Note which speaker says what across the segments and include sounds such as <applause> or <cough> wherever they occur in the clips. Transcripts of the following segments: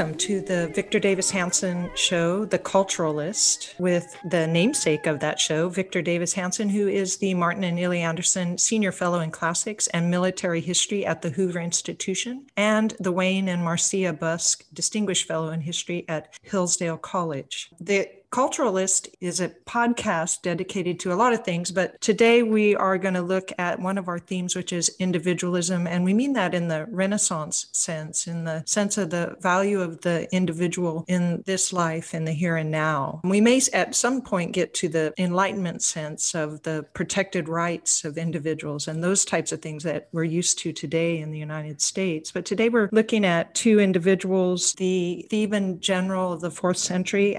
Speaker 1: Welcome to the Victor Davis Hanson show, The Culturalist, with the namesake of that show, Victor Davis Hanson, who is the Martin and Illie Anderson Senior Fellow in Classics and Military History at the Hoover Institution, and the Wayne and Marcia Busk Distinguished Fellow in History at Hillsdale College. The Culturalist is a podcast dedicated to a lot of things, but today we are going to look at one of our themes, which is individualism. And we mean that in the Renaissance sense, in the sense of the value of the individual in this life, in the here and now. We may at some point get to the Enlightenment sense of the protected rights of individuals and those types of things that we're used to today in the United States. But today we're looking at two individuals, the Theban general of the fourth century,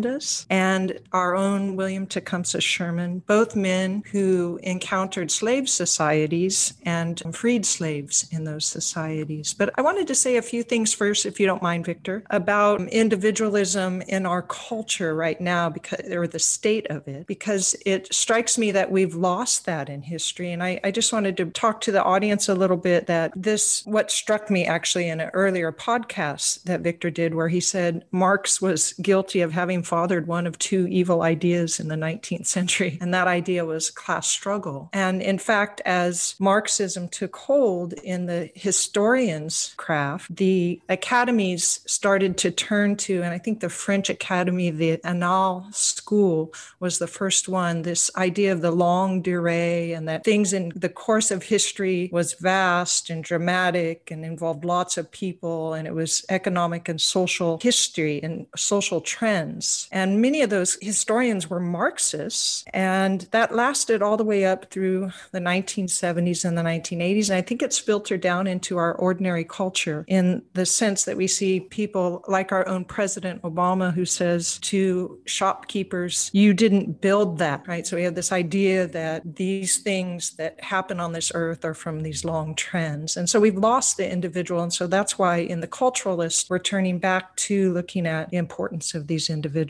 Speaker 1: Epaminondas and our own William Tecumseh Sherman, both men who encountered slave societies and freed slaves in those societies. But I wanted to say a few things first, if you don't mind, Victor, about individualism in our culture right now, because or the state of it, because it strikes me that we've lost that in history. And I, I just wanted to talk to the audience a little bit that this, what struck me actually in an earlier podcast that Victor did, where he said Marx was guilty of having fathered one of two evil ideas in the 19th century, and that idea was class struggle. And in fact, as Marxism took hold in the historian's craft, the academies started to turn to, and I think the French Academy, the Annales School, was the first one, this idea of the longue durée and that things in the course of history was vast and dramatic and involved lots of people, and it was economic and social history and social trends. And many of those historians were Marxists. And that lasted all the way up through the 1970s and the 1980s. And I think it's filtered down into our ordinary culture in the sense that we see people like our own President Obama, who says to shopkeepers, You didn't build that, right? So we have this idea that these things that happen on this earth are from these long trends. And so we've lost the individual. And so that's why in the culturalist, we're turning back to looking at the importance of these individuals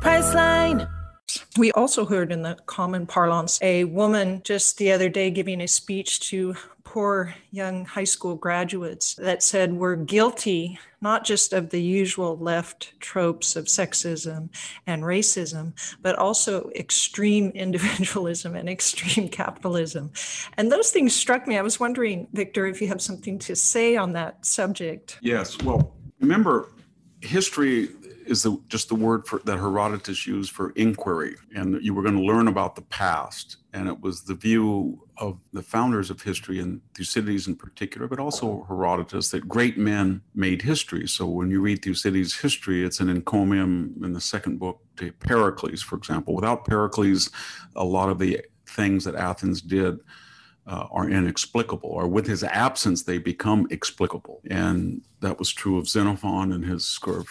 Speaker 2: Priceline.
Speaker 1: We also heard in the common parlance a woman just the other day giving a speech to poor young high school graduates that said we're guilty not just of the usual left tropes of sexism and racism, but also extreme <laughs> individualism and extreme capitalism. And those things struck me. I was wondering, Victor, if you have something to say on that subject.
Speaker 3: Yes. Well, remember, history is the, just the word for, that Herodotus used for inquiry. And you were going to learn about the past. And it was the view of the founders of history, and Thucydides in particular, but also Herodotus, that great men made history. So when you read Thucydides' history, it's an encomium in the second book to Pericles, for example. Without Pericles, a lot of the things that Athens did uh, are inexplicable, or with his absence, they become explicable. And that was true of Xenophon and his sort of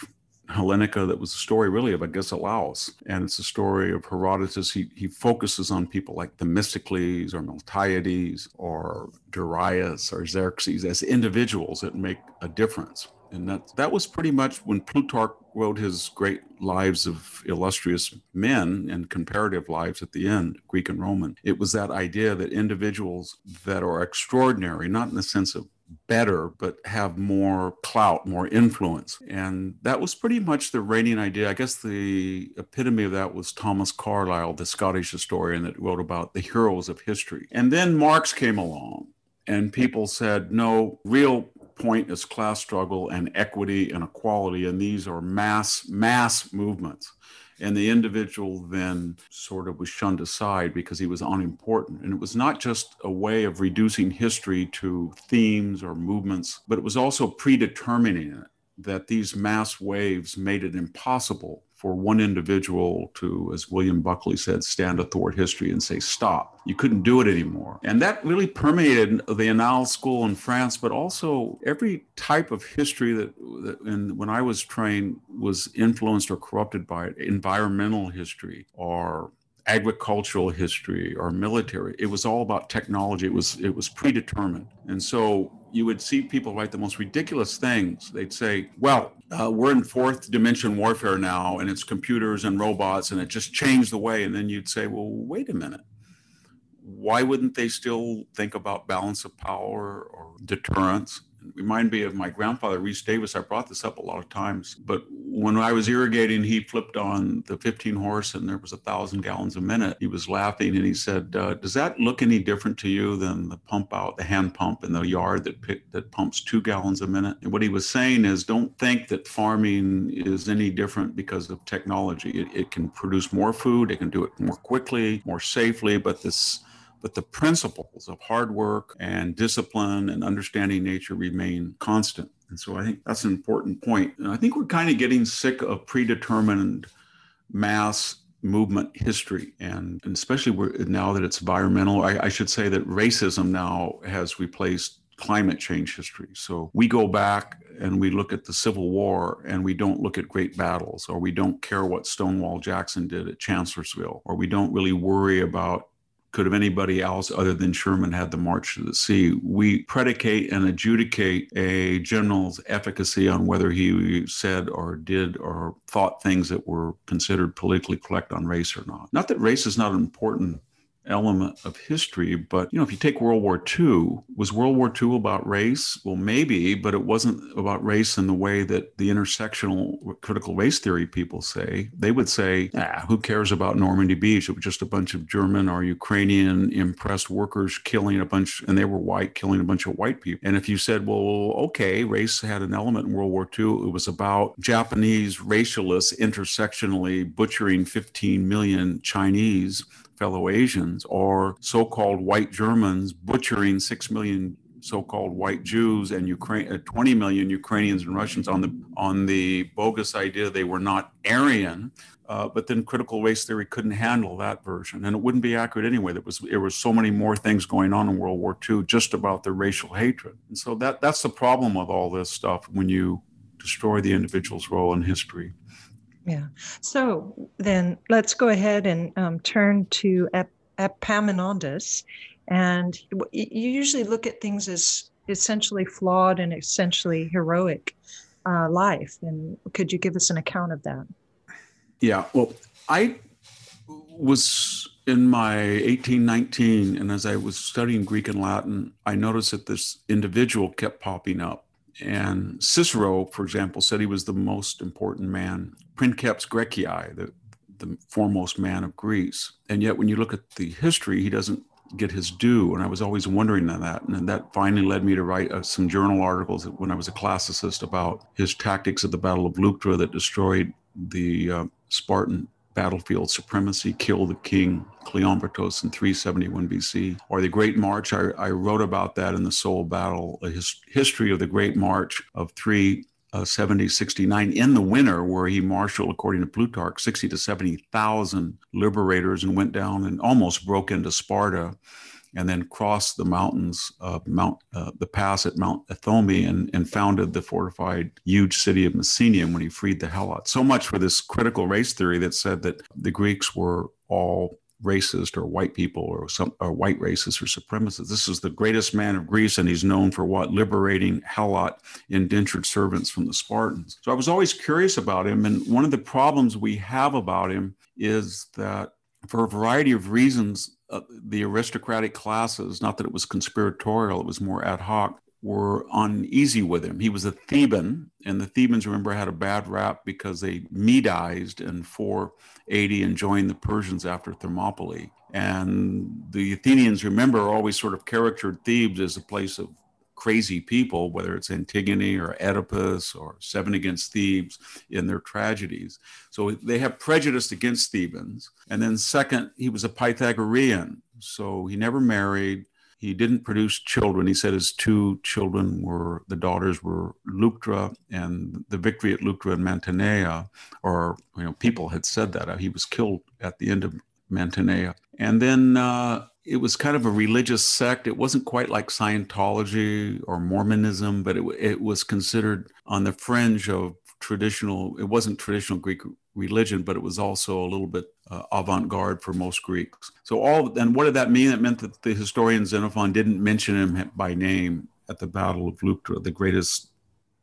Speaker 3: Hellenica that was a story really of Agesilaus. And it's a story of Herodotus. He, he focuses on people like Themistocles or Miltiades or Darius or Xerxes as individuals that make a difference. And that, that was pretty much when Plutarch wrote his great lives of illustrious men and comparative lives at the end, Greek and Roman, it was that idea that individuals that are extraordinary, not in the sense of better, but have more clout, more influence. And that was pretty much the reigning idea. I guess the epitome of that was Thomas Carlyle, the Scottish historian that wrote about the heroes of history. And then Marx came along and people said, no, real point is class struggle and equity and equality. And these are mass, mass movements. And the individual then sort of was shunned aside because he was unimportant. And it was not just a way of reducing history to themes or movements, but it was also predetermining it that these mass waves made it impossible for one individual to, as William Buckley said, stand athwart history and say, stop. You couldn't do it anymore. And that really permeated the Annales school in France, but also every type of history that, that when I was trained, was influenced or corrupted by it. Environmental history or agricultural history or military. It was all about technology. It was it was predetermined. And so you would see people write the most ridiculous things. They'd say, "Well, uh, we're in fourth dimension warfare now, and it's computers and robots, and it just changed the way." And then you'd say, "Well, wait a minute. Why wouldn't they still think about balance of power or deterrence?" Remind me of my grandfather, Reese Davis. I brought this up a lot of times, but when I was irrigating, he flipped on the 15 horse and there was a thousand gallons a minute. He was laughing and he said, uh, "Does that look any different to you than the pump out, the hand pump in the yard that pick, that pumps two gallons a minute?" And what he was saying is, don't think that farming is any different because of technology. It, it can produce more food, it can do it more quickly, more safely, but this but the principles of hard work and discipline and understanding nature remain constant. And so I think that's an important point. And I think we're kind of getting sick of predetermined mass movement history and, and especially now that it's environmental I, I should say that racism now has replaced climate change history so we go back and we look at the Civil War and we don't look at great battles, or we don't care what Stonewall Jackson did at Chancellorsville, or we don't really worry about could have anybody else other than Sherman had the March to the Sea. We predicate and adjudicate a general's efficacy on whether he said or did or thought things that were considered politically correct on race or not. Not that race is not an important element of history. But, you know, if you take World War II, was World War II about race? Well, maybe, but it wasn't about race in the way that the intersectional critical race theory people say. They would say, ah, who cares about Normandy Beach? It was just a bunch of German or Ukrainian impressed workers killing a bunch, and they were white, killing a bunch of white people. And if you said, well, okay, race had an element in World War II, it was about Japanese racialists intersectionally butchering 15 million Chinese fellow Asians or so called white Germans butchering 6 million so-called white Jews and Ukraine, uh, 20 million Ukrainians and Russians on the on the bogus idea they were not Aryan. Uh, but then critical race theory couldn't handle that version, and it wouldn't be accurate anyway. There was there was so many more things going on in World War II just about the racial hatred, and so that that's the problem with all this stuff when you destroy the individual's role in history.
Speaker 1: Yeah. So then let's go ahead and um, turn to Ep- Epaminondas. And you usually look at things as essentially flawed and essentially heroic uh, life. And could you give us an account of that?
Speaker 3: Yeah. Well, I was in my 1819, and as I was studying Greek and Latin, I noticed that this individual kept popping up and Cicero, for example, said he was the most important man, princeps Graecii, the, the foremost man of Greece. And yet, when you look at the history, he doesn't get his due. And I was always wondering on that. And that finally led me to write uh, some journal articles when I was a classicist about his tactics at the Battle of Leuctra that destroyed the uh, Spartan battlefield supremacy, killed the king Cleombrotus in 371 BC, or the Great March. I, I wrote about that in the Soul Battle, a his, history of the Great March of 370 uh, 69 in the winter, where he marshaled, according to Plutarch, 60 to 70,000 liberators and went down and almost broke into Sparta and then crossed the mountains, uh, Mount uh, the pass at Mount Ithome, and, and founded the fortified huge city of Messenium when he freed the Helots. So much for this critical race theory that said that the Greeks were all racist or white people or some or white racists or supremacists. This is the greatest man of Greece, and he's known for what liberating Helot indentured servants from the Spartans. So I was always curious about him, and one of the problems we have about him is that for a variety of reasons, uh, the aristocratic classes, not that it was conspiratorial, it was more ad hoc, were uneasy with him. He was a Theban, and the Thebans, remember, had a bad rap because they Medized in 480 and joined the Persians after Thermopylae. And the Athenians, remember, always sort of caricatured Thebes as a place of crazy people, whether it's Antigone or Oedipus or Seven Against Thebes in their tragedies. So they have prejudice against Thebans. And then, second, he was a Pythagorean. So he never married he didn't produce children. He said his two children were the daughters were Leuctra and the victory at Leuctra and Mantinea, or you know, people had said that he was killed at the end of Mantinea. And then uh, it was kind of a religious sect. It wasn't quite like Scientology or Mormonism, but it, it was considered on the fringe of traditional. It wasn't traditional Greek religion, but it was also a little bit uh, avant-garde for most Greeks. So all and what did that mean? It meant that the historian Xenophon didn't mention him by name at the Battle of Leuctra, the greatest,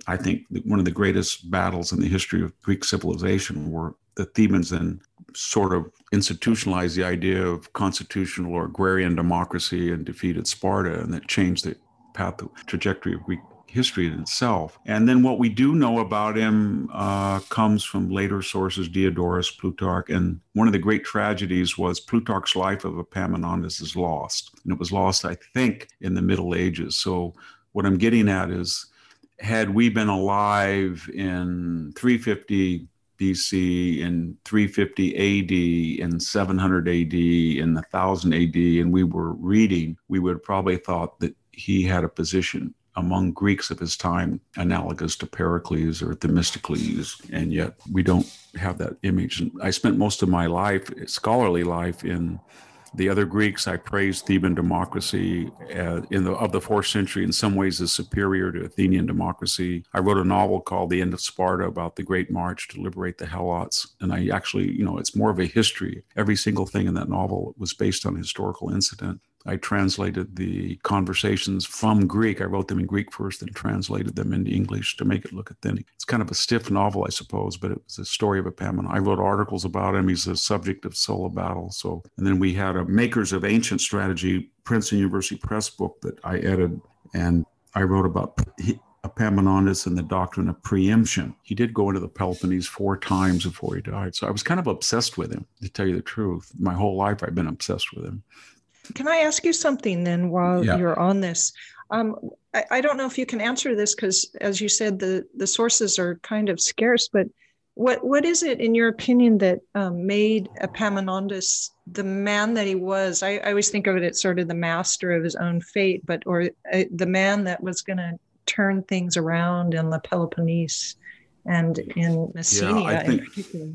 Speaker 3: I think, one of the greatest battles in the history of Greek civilization, where the Thebans then sort of institutionalized the idea of constitutional or agrarian democracy and defeated Sparta, and that changed the path, trajectory of Greek history in itself. And then what we do know about him uh, comes from later sources, Diodorus, Plutarch. And one of the great tragedies was Plutarch's life of Epaminondas is lost. And it was lost, I think, in the Middle Ages. So what I'm getting at is, had we been alive in 350 BC, in 350 AD, in 700 AD, in 1000 AD, and we were reading, we would probably thought that he had a position among Greeks of his time analogous to Pericles or Themistocles, and yet we don't have that image. And I spent most of my life, scholarly life, in the other Greeks. I praised Theban democracy uh, in the of the fourth century. In some ways, is superior to Athenian democracy. I wrote a novel called *The End of Sparta* about the Great March to liberate the Helots, and I actually, you know, it's more of a history. Every single thing in that novel was based on historical incident. I translated the conversations from Greek. I wrote them in Greek first, then translated them into English to make it look authentic. It's kind of a stiff novel, I suppose, but it was a story of Epaminondas. I wrote articles about him. He's the subject of Soul of Battle. So, and then we had a Makers of Ancient Strategy, Princeton University Press book that I edited, and I wrote about Epaminondas and the doctrine of preemption. He did go into the Peloponnese four times before he died. So I was kind of obsessed with him, to tell you the truth. My whole life I've been obsessed with him.
Speaker 1: Can I ask you something then while yeah. you're on this? Um, I, I, don't know if you can answer this because, as you said, the, the sources are kind of scarce, but what, what is it, in your opinion, that um, made Epaminondas the man that he was? I, I, always think of it as sort of the master of his own fate, but or uh, the man that was going to turn things around in the Peloponnese and in Messenia yeah, I think, in particular.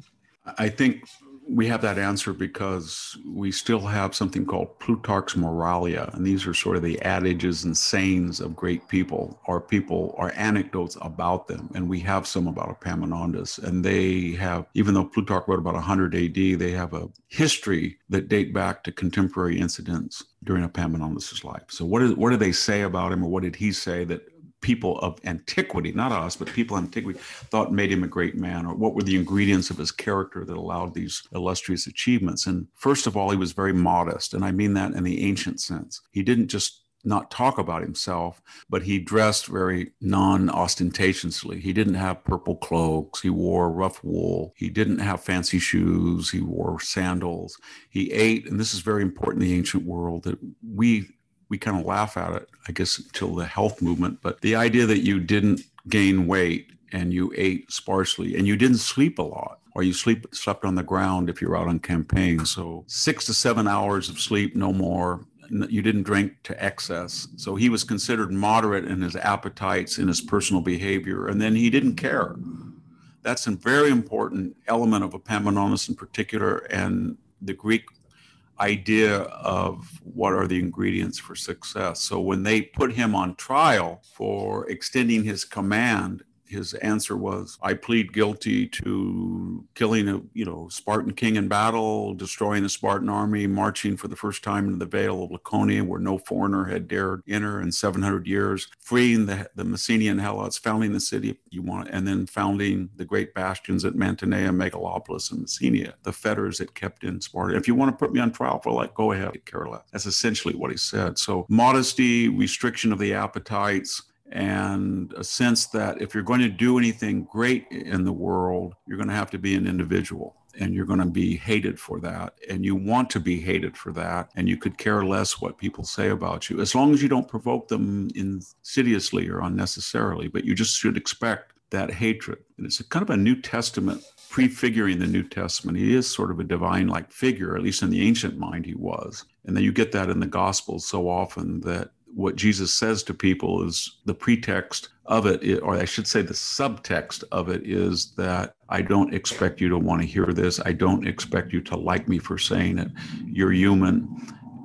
Speaker 3: I think we have that answer because we still have something called Plutarch's Moralia, and these are sort of the adages and sayings of great people, or people, or anecdotes about them. And we have some about Epaminondas, and they have, even though Plutarch wrote about 100 AD, they have a history that date back to contemporary incidents during Epaminondas' life. So, what, is, what do they say about him, or what did he say that people of antiquity, not us, but people of antiquity, thought made him a great man, or what were the ingredients of his character that allowed these illustrious achievements. And first of all, he was very modest, and I mean that in the ancient sense. He didn't just not talk about himself, but he dressed very non ostentatiously. He didn't have purple cloaks. He wore rough wool. He didn't have fancy shoes. He wore sandals. He ate, and this is very important in the ancient world that we we kind of laugh at it, I guess, until the health movement. But the idea that you didn't gain weight and you ate sparsely and you didn't sleep a lot or you sleep slept on the ground if you're out on campaign. So six to seven hours of sleep, no more. You didn't drink to excess. So he was considered moderate in his appetites, in his personal behavior, and then he didn't care. That's a very important element of Epaminondas in particular, and the Greek idea of what are the ingredients for success. So when they put him on trial for extending his command his answer was, I plead guilty to killing a you know Spartan king in battle, destroying the Spartan army, marching for the first time into the Vale of Laconia, where no foreigner had dared enter in 700 years, freeing the, the Messenian Helots, founding the city you want, and then founding the great bastions at Mantinea, Megalopolis, and Messenia, the fetters that kept in Sparta. If you want to put me on trial for like, go ahead, care less. That's essentially what he said. So modesty, restriction of the appetites, and a sense that if you're going to do anything great in the world, you're going to have to be an individual and you're going to be hated for that and you want to be hated for that and you could care less what people say about you as long as you don't provoke them insidiously or unnecessarily but you just should expect that hatred. And it's kind of a new testament prefiguring the new testament. He is sort of a divine like figure at least in the ancient mind he was and then you get that in the gospels so often that what Jesus says to people is the pretext of it, or I should say the subtext of it is that I don't expect you to want to hear this. I don't expect you to like me for saying it. You're human,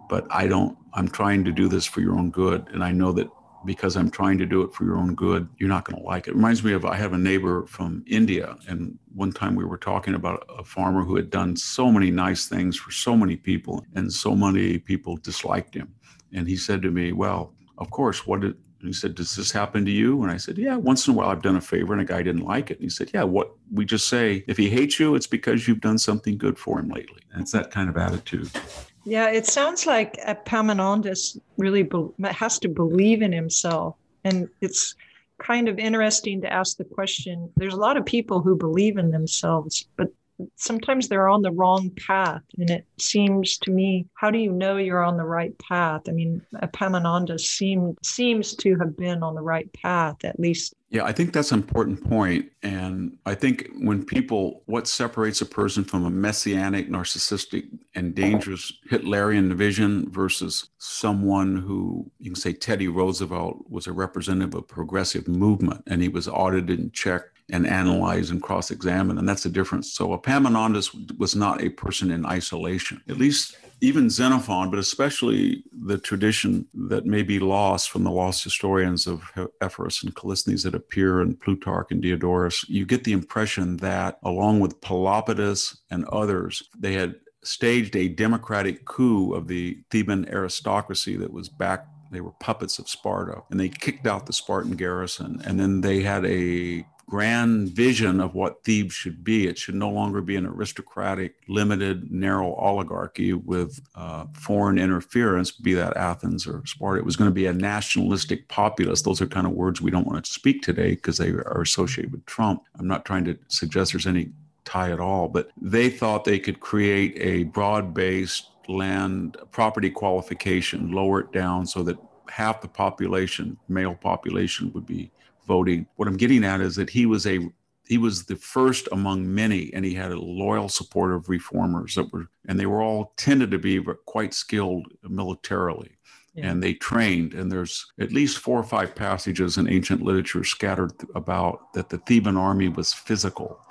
Speaker 3: but I don't, I'm trying to do this for your own good. And I know that because I'm trying to do it for your own good, you're not going to like it. it. Reminds me of I have a neighbor from India, and one time we were talking about a farmer who had done so many nice things for so many people, and so many people disliked him. And he said to me, Well, of course, what did he said, Does this happen to you? And I said, Yeah, once in a while I've done a favor and a guy didn't like it. And he said, Yeah, what we just say, if he hates you, it's because you've done something good for him lately. And it's that kind of attitude.
Speaker 1: Yeah, it sounds like Epaminondas really be- has to believe in himself. And it's kind of interesting to ask the question there's a lot of people who believe in themselves, but sometimes they're on the wrong path. And it seems to me, how do you know you're on the right path? I mean, Epaminondas seemed, seems to have been on the right path, at least.
Speaker 3: Yeah, I think that's an important point. And I think when people, what separates a person from a messianic, narcissistic, and dangerous Hitlerian vision versus someone who, you can say Teddy Roosevelt was a representative of progressive movement and he was audited and checked and analyze and cross examine. And that's the difference. So Epaminondas was not a person in isolation. At least even Xenophon, but especially the tradition that may be lost from the lost historians of Ephorus and Callisthenes that appear in Plutarch and Diodorus, you get the impression that along with Pelopidas and others, they had staged a democratic coup of the Theban aristocracy that was back they were puppets of Sparta and they kicked out the Spartan garrison and then they had a grand vision of what Thebes should be. It should no longer be an aristocratic, limited, narrow oligarchy with uh, foreign interference, be that Athens or Sparta. It was going to be a nationalistic populace. Those are kind of words we don't want to speak today because they are associated with Trump. I'm not trying to suggest there's any tie at all, but they thought they could create a broad based land property qualification, lower it down so that half the population, male population, would be voting. What I'm getting at is that he was a he was the first among many, and he had a loyal support of reformers that were, and they were all tended to be quite skilled militarily. Yeah. And they trained, and there's at least four or five passages in ancient literature scattered about that the Theban army was physical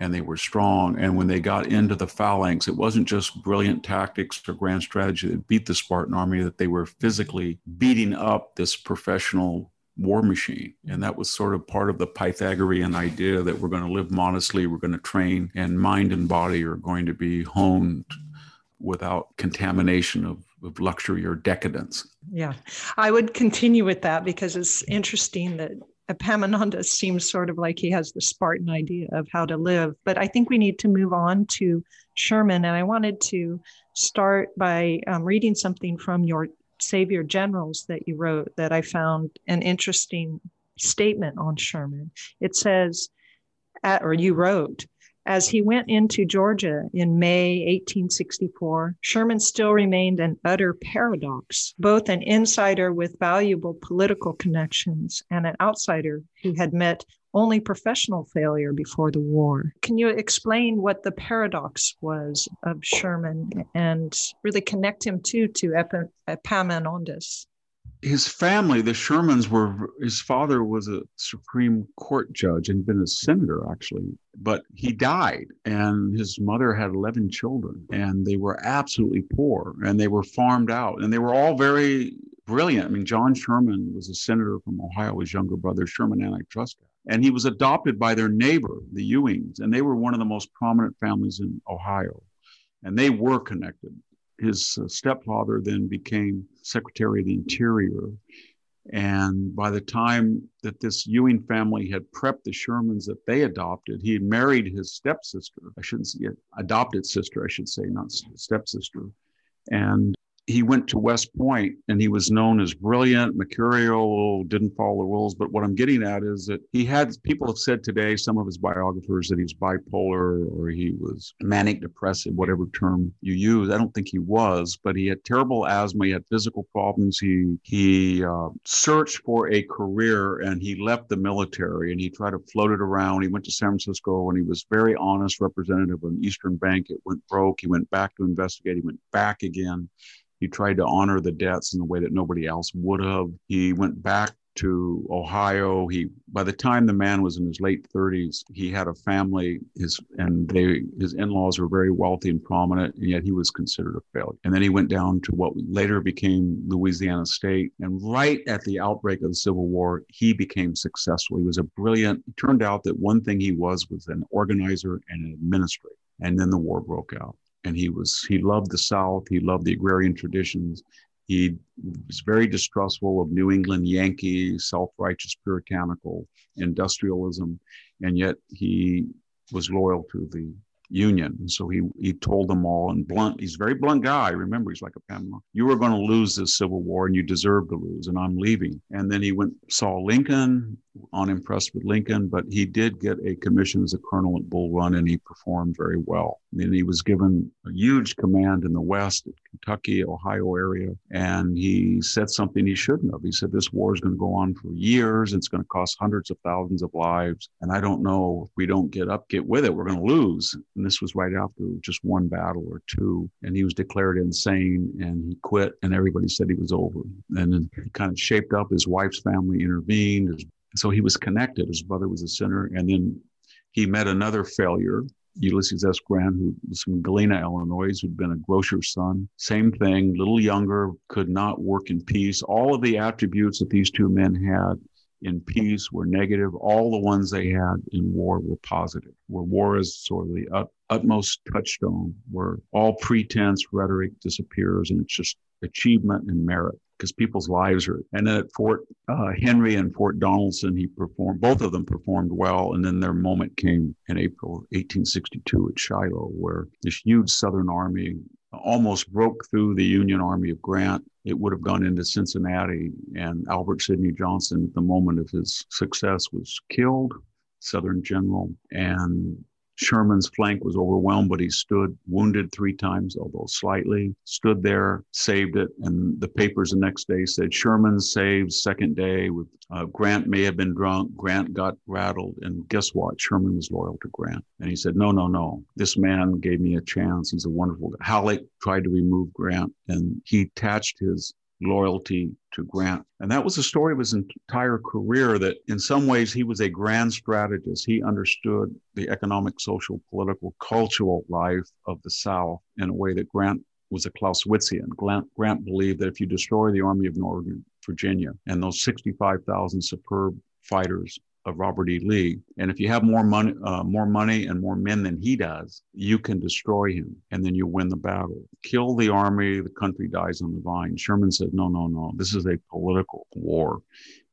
Speaker 3: and they were strong. And when they got into the phalanx, it wasn't just brilliant tactics or grand strategy that beat the Spartan army, that they were physically beating up this professional war machine. And that was sort of part of the Pythagorean idea that we're going to live modestly, we're going to train, and mind and body are going to be honed without contamination of, of luxury or decadence.
Speaker 1: Yeah, I would continue with that because it's interesting that Epaminondas seems sort of like he has the Spartan idea of how to live. But I think we need to move on to Sherman. And I wanted to start by um, reading something from your Savior Generals that you wrote that I found an interesting statement on Sherman. It says, or you wrote, as he went into Georgia in May 1864, Sherman still remained an utter paradox, both an insider with valuable political connections and an outsider who had met only professional failure before the war. Can you explain what the paradox was of Sherman and really connect him too to Ep- Epaminondas?
Speaker 3: His family, the Shermans, were his father was a Supreme Court judge and been a senator actually, but he died, and his mother had 11 children, and they were absolutely poor, and they were farmed out, and they were all very brilliant. I mean, John Sherman was a senator from Ohio, his younger brother, Sherman Antitrust And he was adopted by their neighbor, the Ewings, and they were one of the most prominent families in Ohio. And they were connected. His stepfather then became Secretary of the Interior. And by the time that this Ewing family had prepped the Shermans that they adopted, he had married his stepsister. I shouldn't say adopted sister, I should say, not stepsister. And he went to West Point and he was known as brilliant, mercurial, didn't follow the rules. But what I'm getting at is that he had people have said today, some of his biographers, that he's bipolar or he was manic depressive, whatever term you use. I don't think he was, but he had terrible asthma. He had physical problems. He he uh, searched for a career and he left the military and he tried to float it around. He went to San Francisco and he was very honest representative of an Eastern bank. It went broke. He went back to investigate. He went back again. He tried to honor the debts in a way that nobody else would have. He went back to Ohio. He by the time the man was in his late 30s, he had a family. His and they his in-laws were very wealthy and prominent, and yet he was considered a failure. And then he went down to what later became Louisiana State. And right at the outbreak of the Civil War, he became successful. He was a brilliant. It turned out that one thing he was was an organizer and an administrator. And then the war broke out and he was he loved the South. He loved the agrarian traditions. He was very distrustful of New England Yankee, self-righteous, puritanical industrialism, and yet he was loyal to the union. And so he he told them all and blunt. He's a very blunt guy. Remember, he's like a Pamela. You were going to lose this civil war, and you deserve to lose. And I'm leaving. And then he went saw Lincoln, unimpressed with Lincoln, but he did get a commission as a colonel at Bull Run, and he performed very well. And he was given a huge command in the West, Kentucky, Ohio area, and he said something he shouldn't have. He said, "This war is going to go on for years. It's going to cost hundreds of thousands of lives, and I don't know if we don't get up, get with it, we're going to lose." And this was right after just one battle or two, and he was declared insane, and he quit, and everybody said he was over. And then he kind of shaped up. His wife's family intervened. So he was connected. His brother was a sinner. And then he met another failure, Ulysses S. Grant, who was from Galena, Illinois, who'd been a grocer's son. Same thing, little younger, could not work in peace. All of the attributes that these two men had in peace were negative. All the ones they had in war were positive, where war is sort of the ut- utmost touchstone, where all pretense, rhetoric disappears, and it's just achievement and merit because people's lives are. And then at Fort uh, Henry and Fort Donelson, he performed. Both of them performed well, and then their moment came in April 1862 at Shiloh, where this huge Southern army almost broke through the Union Army of Grant. It would have gone into Cincinnati, and Albert Sidney Johnston, at the moment of his success, was killed. Southern general, and Sherman's flank was overwhelmed, but he stood wounded three times, although slightly, stood there, saved it. And the papers the next day said Sherman saved second day with uh, Grant may have been drunk. Grant got rattled. And guess what? Sherman was loyal to Grant. And he said, no, no, no. This man gave me a chance. He's a wonderful guy. Halleck tried to remove Grant and he attached his loyalty to Grant. And that was the story of his entire career that in some ways he was a grand strategist. He understood the economic, social, political, cultural life of the South in a way that Grant was a Clausewitzian. Grant, Grant believed that if you destroy the Army of Northern Virginia and those 65,000 superb fighters of Robert E. Lee. And if you have more money, uh, more money and more men than he does, you can destroy him, and then you win the battle. Kill the army, the country dies on the vine. Sherman said, "No, no, no. This is a political war.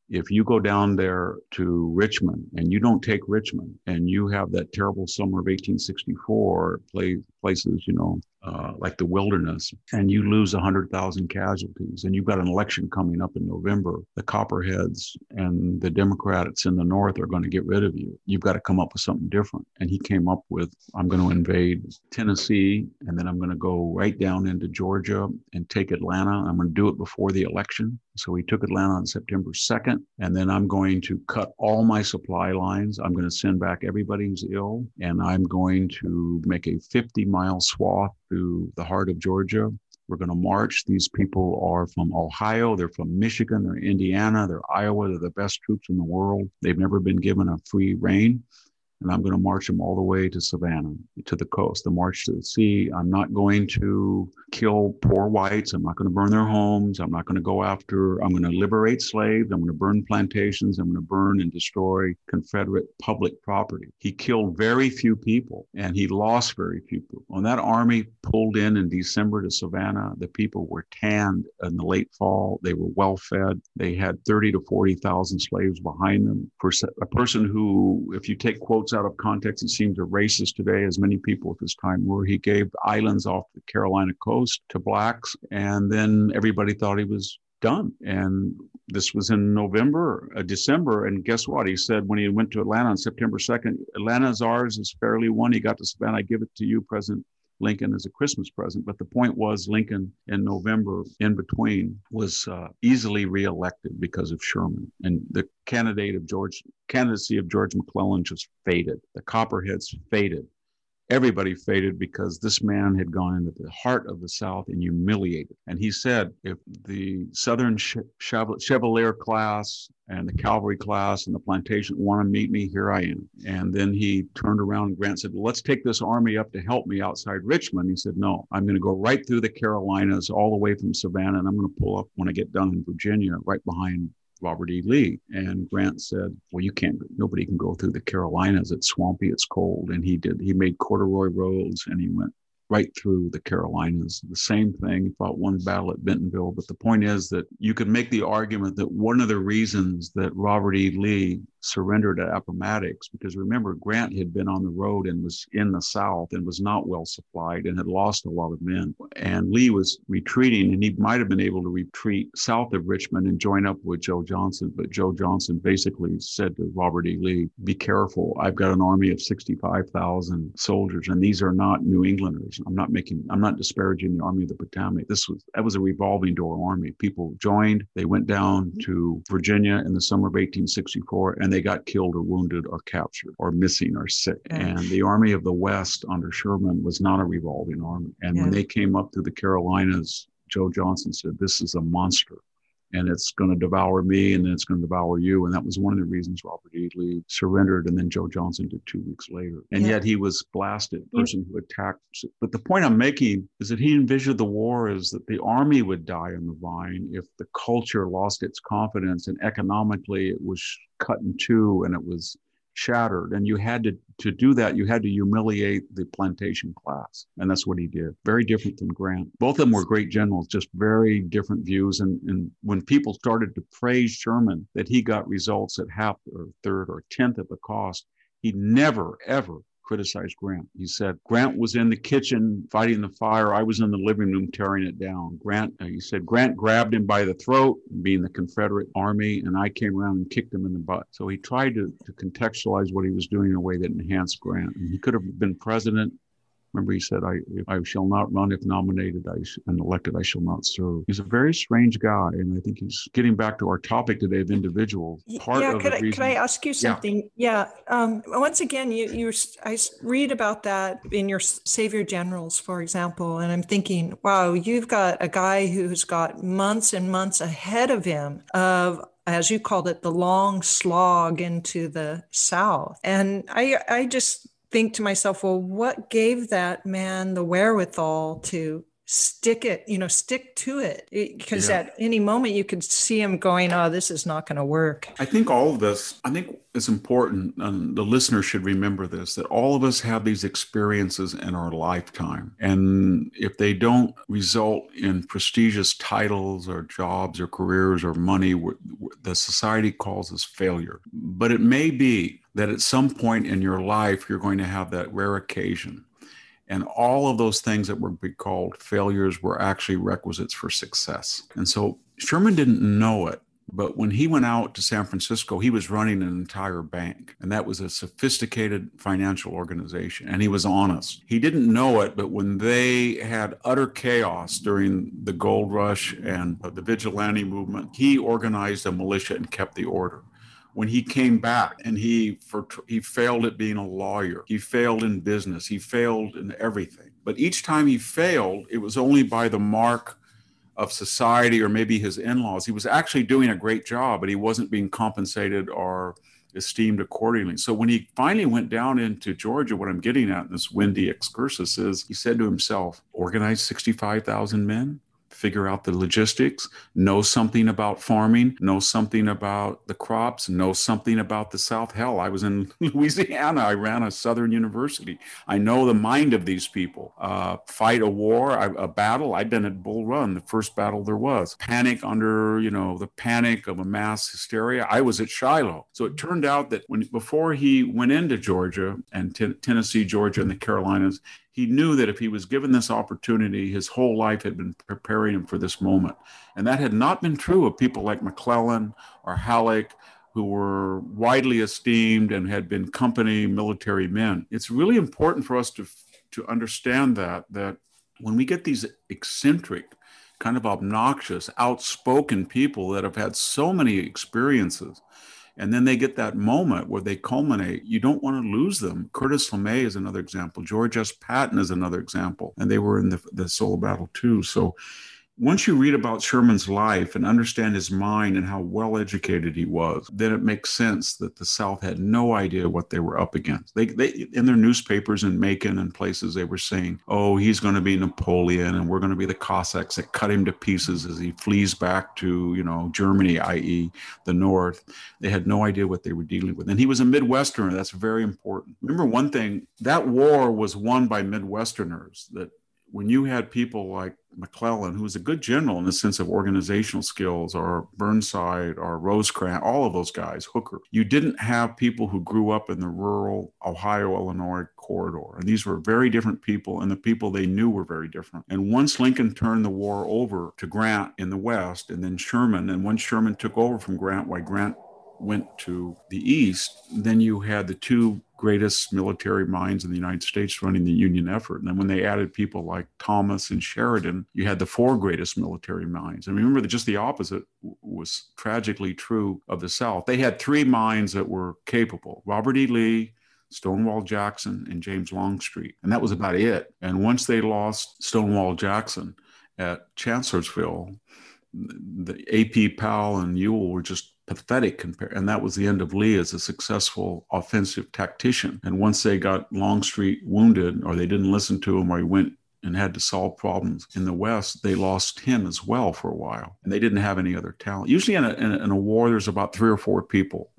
Speaker 3: If you go down there to Richmond and you don't take Richmond, and you have that terrible summer of 1864, play, places, you know, uh, like the wilderness, and you lose 100,000 casualties, and you've got an election coming up in November, the Copperheads and the Democrats in the North are going to get rid of you. You've got to come up with something different. And he came up with, I'm going to invade Tennessee, and then I'm going to go right down into Georgia and take Atlanta. I'm going to do it before the election. So he took Atlanta on September 2nd, and then I'm going to cut all my supply lines. I'm going to send back everybody who's ill, and I'm going to make a 50 mile swath through the heart of Georgia. We're going to march. These people are from Ohio, they're from Michigan, they're Indiana, they're Iowa, they're the best troops in the world. They've never been given a free rein. And I'm going to march them all the way to Savannah, to the coast, the march to the sea. I'm not going to kill poor whites. I'm not going to burn their homes. I'm not going to go after, I'm going to liberate slaves. I'm going to burn plantations. I'm going to burn and destroy Confederate public property. He killed very few people and he lost very few people. When that army pulled in in December to Savannah, the people were tanned in the late fall. They were well fed. They had 30 to 40,000 slaves behind them. For a person who, if you take quotes out of context, it seems a racist today, as many people at this time were. He gave islands off the Carolina coast to blacks, and then everybody thought he was done. And this was in November, uh, December. And guess what? He said when he went to Atlanta on September 2nd, Atlanta's ours is fairly won. He got to Savannah. I give it to you, President Lincoln, as a Christmas present. But the point was, Lincoln in November, in between, was uh, easily reelected because of Sherman. And the candidate of George, candidacy of George McClellan just faded. The Copperheads faded everybody faded because this man had gone into the heart of the South and humiliated. And he said, if the Southern Chevalier class and the cavalry class and the plantation want to meet me, here I am. And then he turned around and Grant said, well, let's take this army up to help me outside Richmond. He said, no, I'm going to go right through the Carolinas all the way from Savannah and I'm going to pull up when I get done in Virginia, right behind Robert E. Lee. And Grant said, Well, you can't, nobody can go through the Carolinas. It's swampy, it's cold. And he did, he made corduroy roads and he went right through the Carolinas. The same thing, fought one battle at Bentonville. But the point is that you could make the argument that one of the reasons that Robert E. Lee surrendered at Appomattox because remember, Grant had been on the road and was in the South and was not well supplied and had lost a lot of men. And Lee was retreating, and he might have been able to retreat south of Richmond and join up with Joe Johnston. But Joe Johnston basically said to Robert E. Lee, Be careful. I've got an army of 65,000 soldiers, and these are not New Englanders. I'm not making, I'm not disparaging the Army of the Potomac. This was, that was a revolving door army. People joined, they went down to Virginia in the summer of 1864, and they got killed or wounded or captured or missing or sick. And the Army of the West under Sherman was not a revolving army. And yeah. when they came up through the Carolinas, Joe Johnston said, This is a monster and it's going to devour me and then it's going to devour you. And that was one of the reasons Robert E. Lee surrendered and then Joe Johnston did two weeks later. And yeah. yet he was blasted, person who attacked. But the point I'm making is that he envisioned the war is that the army would die on the vine if the culture lost its confidence and economically it was cut in two and it was shattered. And you had to, to do that, you had to humiliate the plantation class. And that's what he did. Very different than Grant. Both of them were great generals, just very different views. And, and when people started to praise Sherman that he got results at half or third or tenth of the cost, he never, ever criticized Grant. He said Grant was in the kitchen fighting the fire. I was in the living room tearing it down. Grant, uh, he said Grant grabbed him by the throat, being the Confederate Army, and I came around and kicked him in the butt. So he tried to, to contextualize what he was doing in a way that enhanced Grant. And he could have been president Remember, he said, I, I shall not run if nominated I and elected, I shall not serve. He's a very strange guy. And I think he's getting back to our topic today of individuals.
Speaker 1: Part yeah, of could, I, reason- could I ask you something? Yeah. yeah um, once again, you, you I read about that in your Savior Generals, for example, and I'm thinking, wow, you've got a guy who's got months and months ahead of him of as you called it, the long slog into the South. And I, I just think to myself, well, what gave that man the wherewithal to stick it, you know, stick to it? Because yeah. at any moment you could see him going, oh, this is not going to work.
Speaker 3: I think all of this, I think it's important, and the listener should remember this that all of us have these experiences in our lifetime. And if they don't result in prestigious titles or jobs or careers or money, the society calls us failure. But it may be that at some point in your life, you're going to have that rare occasion. And all of those things that would be called failures were actually requisites for success. And so Sherman didn't know it, but when he went out to San Francisco, he was running an entire bank, and that was a sophisticated financial organization, and he was honest. He didn't know it, but when they had utter chaos during the gold rush and the vigilante movement, he organized a militia and kept the order when he came back and he for he failed at being a lawyer. He failed in business. He failed in everything. But each time he failed it was only by the mark of society or maybe his in-laws. He was actually doing a great job but he wasn't being compensated or esteemed accordingly. So when he finally went down into Georgia, what I'm getting at in this windy excursus is he said to himself, organize 65,000 men, figure out the logistics, know something about farming, know something about the crops, know something about the South. Hell, I was in <laughs> Louisiana. I ran a Southern university. I know the mind of these people. Uh, fight a war, a battle. I've been at Bull Run, the first battle there was. Panic under, you know, the panic of a mass hysteria. I was at Shiloh. So it turned out that when before he went into Georgia and t- Tennessee, Georgia, and the Carolinas, he knew that if he was given this opportunity, his whole life had been preparing him for this moment. And that had not been true of people like McClellan or Halleck, who were widely esteemed and had been company military men. It's really important for us to, to understand that, that when we get these eccentric, kind of obnoxious, outspoken people that have had so many experiences, and then they get that moment where they culminate. You don't want to lose them. Curtis LeMay is another example. George S. Patton is another example. And they were in the, the Soul of Battle too. So once you read about Sherman's life and understand his mind and how well educated he was, then it makes sense that the South had no idea what they were up against. They, they in their newspapers in Macon and places, they were saying, "Oh, he's going to be Napoleon, and we're going to be the Cossacks that cut him to pieces as he flees back to, you know, Germany, i.e., the North." They had no idea what they were dealing with, and he was a Midwesterner. That's very important. Remember one thing: that war was won by Midwesterners. That when you had people like McClellan, who was a good general in the sense of organizational skills, or Burnside, or Rosecrans, all of those guys, Hooker, you didn't have people who grew up in the rural Ohio, Illinois corridor. And these were very different people, and the people they knew were very different. And once Lincoln turned the war over to Grant in the West, and then Sherman, and once Sherman took over from Grant, why Grant went to the East, then you had the two greatest military minds in the United States running the Union effort. And then when they added people like Thomas and Sheridan, you had the four greatest military minds. And remember that just the opposite was tragically true of the South. They had three minds that were capable Robert E. Lee, Stonewall Jackson, and James Longstreet. And that was about it. And once they lost Stonewall Jackson at Chancellorsville, the AP Powell and Ewell were just pathetic compare and that was the end of lee as a successful offensive tactician. And once they got longstreet wounded or they didn't listen to him or he went and had to solve problems in the west they lost him as well for a while. And they didn't have any other talent. Usually in a, in a, in a war there's about three or four people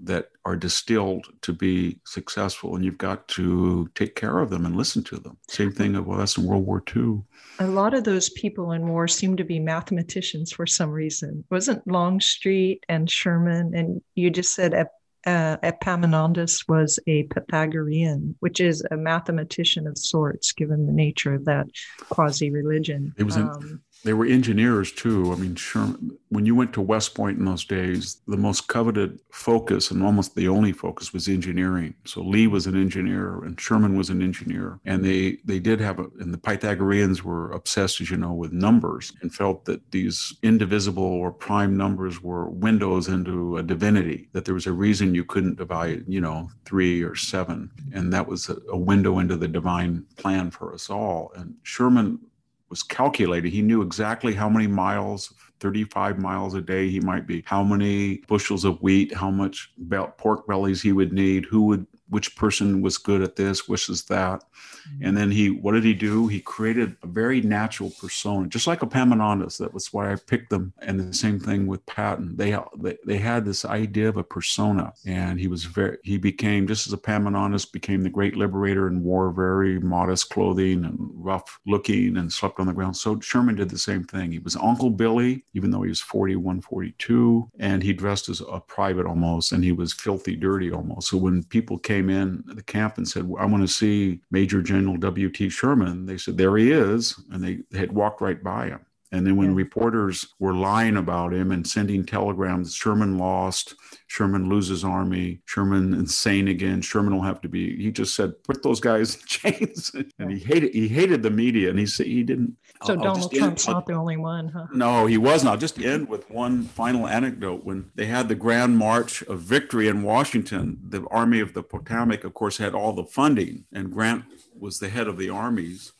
Speaker 3: that are distilled to be successful and you've got to take care of them and listen to them. Same thing of well that's in world war ii
Speaker 1: a lot of those people in war seem to be mathematicians for some reason. Wasn't longstreet and sherman and you just said uh, epaminondas was a pythagorean which is a mathematician of sorts given the nature of that quasi religion
Speaker 3: it was um, they were engineers too. I mean, Sherman, when you went to West Point in those days, the most coveted focus and almost the only focus was engineering. So Lee was an engineer and Sherman was an engineer. And they, they did have, a, and the Pythagoreans were obsessed, as you know, with numbers and felt that these indivisible or prime numbers were windows into a divinity, that there was a reason you couldn't divide, you know, three or seven. And that was a, a window into the divine plan for us all. And Sherman was calculated. He knew exactly how many miles, 35 miles a day he might be, how many bushels of wheat, how much pork bellies he would need, who would which person was good at this, which is that. Mm-hmm. And then he, what did he do? He created a very natural persona, just like a Epaminondas. That was why I picked them. And the same thing with Patton. They, they, they had this idea of a persona. And he was very, he became, just as a Epaminondas became the great liberator and wore very modest clothing and rough looking and slept on the ground. So Sherman did the same thing. He was Uncle Billy, even though he was 41, 42. And he dressed as a private almost. And he was filthy dirty almost. So when people came came in the camp and said, I want to see Major General W.T. Sherman. They said, There he is. And they, they had walked right by him. And then when yeah. reporters were lying about him and sending telegrams, Sherman lost, Sherman loses army, Sherman insane again, Sherman will have to be. He just said, put those guys in <laughs> chains. and he hated he hated the media, and he said he didn't.
Speaker 1: So I'll, Donald I'll Trump's not the only one, huh?
Speaker 3: No, he wasn't. I'll just end with one final anecdote. When they had the Grand March of Victory in Washington, the Army of the Potomac, of course, had all the funding, and Grant was the head of the armies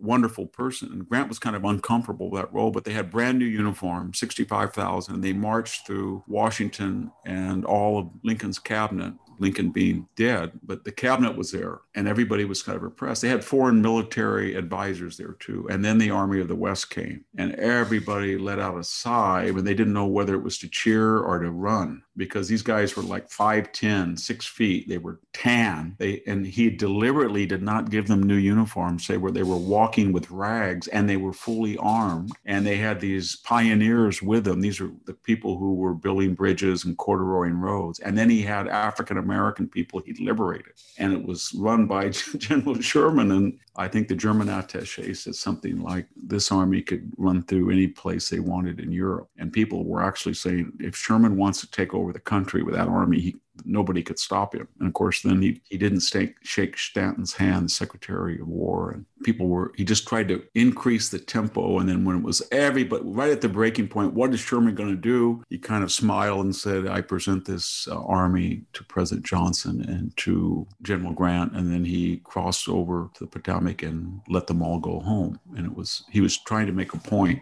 Speaker 3: wonderful person. And Grant was kind of uncomfortable with that role, but they had brand new uniforms, 65,000. They marched through Washington and all of Lincoln's cabinet Lincoln being dead, but the cabinet was there and everybody was kind of impressed. They had foreign military advisors there too. And then the Army of the West came and everybody let out a sigh when they didn't know whether it was to cheer or to run because these guys were like 5'10, six feet. They were tan. They and he deliberately did not give them new uniforms, say where they were walking with rags and they were fully armed. And they had these pioneers with them. These are the people who were building bridges and corduroying roads. And then he had African American people he liberated. And it was run by <laughs> General Sherman. And I think the German attache said something like this army could run through any place they wanted in Europe. And people were actually saying, if Sherman wants to take over the country with that army, he, nobody could stop him. And of course, then he, he didn't stake, shake Stanton's hand, Secretary of War. And people were, he just tried to increase the tempo. And then when it was everybody, right at the breaking point, what is Sherman going to do? He kind of smiled and said, I present this uh, army to President Johnson and to General Grant. And then he crossed over to the Potomac and let them all go home. And it was, he was trying to make a point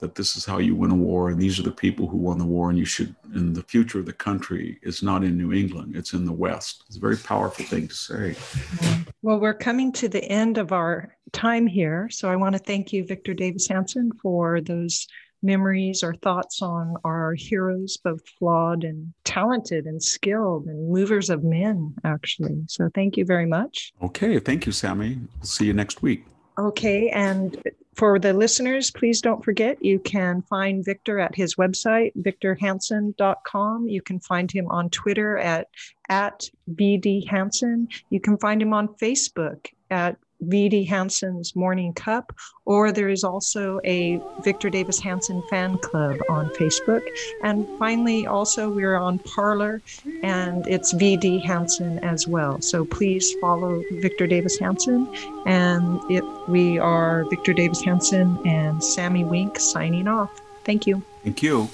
Speaker 3: that this is how you win a war and these are the people who won the war and you should and the future of the country is not in new england. It's in the west. It's a very powerful thing to say.
Speaker 1: Well we're coming to the end of our time here so i want to thank you victor davis hanson for those memories or thoughts on our heroes both flawed and talented and skilled and movers of men actually. So thank you very much.
Speaker 3: Okay thank you Sami. We'll see you next week
Speaker 1: Okay, and for the listeners, please don't forget you can find Victor at his website, victorhanson.com. You can find him on Twitter at, at VD Hanson. You can find him on Facebook at V.D. Hanson's Morning Cup, or there is also a Victor Davis Hanson fan club on Facebook. And finally, also, we're on Parler, and it's V.D. Hanson as well. So please follow Victor Davis Hanson. And it, we are Victor Davis Hanson and Sami Winc signing off. Thank you.
Speaker 3: Thank you.